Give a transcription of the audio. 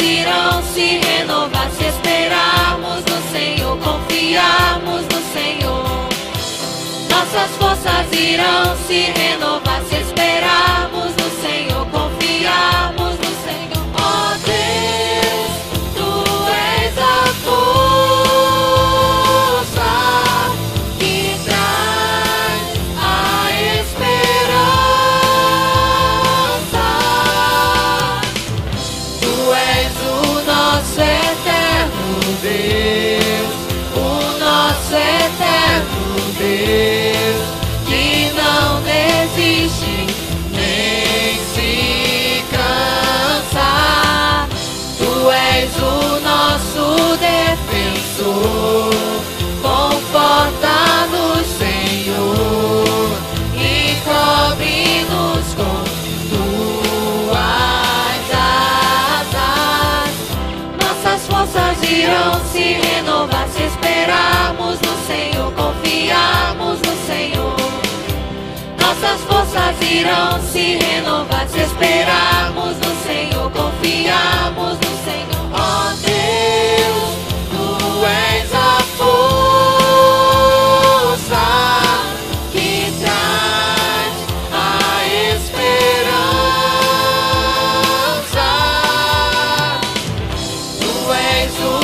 irão se renovar se esperarmos no Senhor, confiarmos no Senhor. Nossas forças irão se O nosso eterno Deus, o nosso eterno irão se renovar se esperarmos no Senhor, confiarmos no Senhor. Nossas forças irão se renovar se esperarmos no Senhor, confiarmos no Senhor. Ó oh, Deus, tu és a força. Jesus.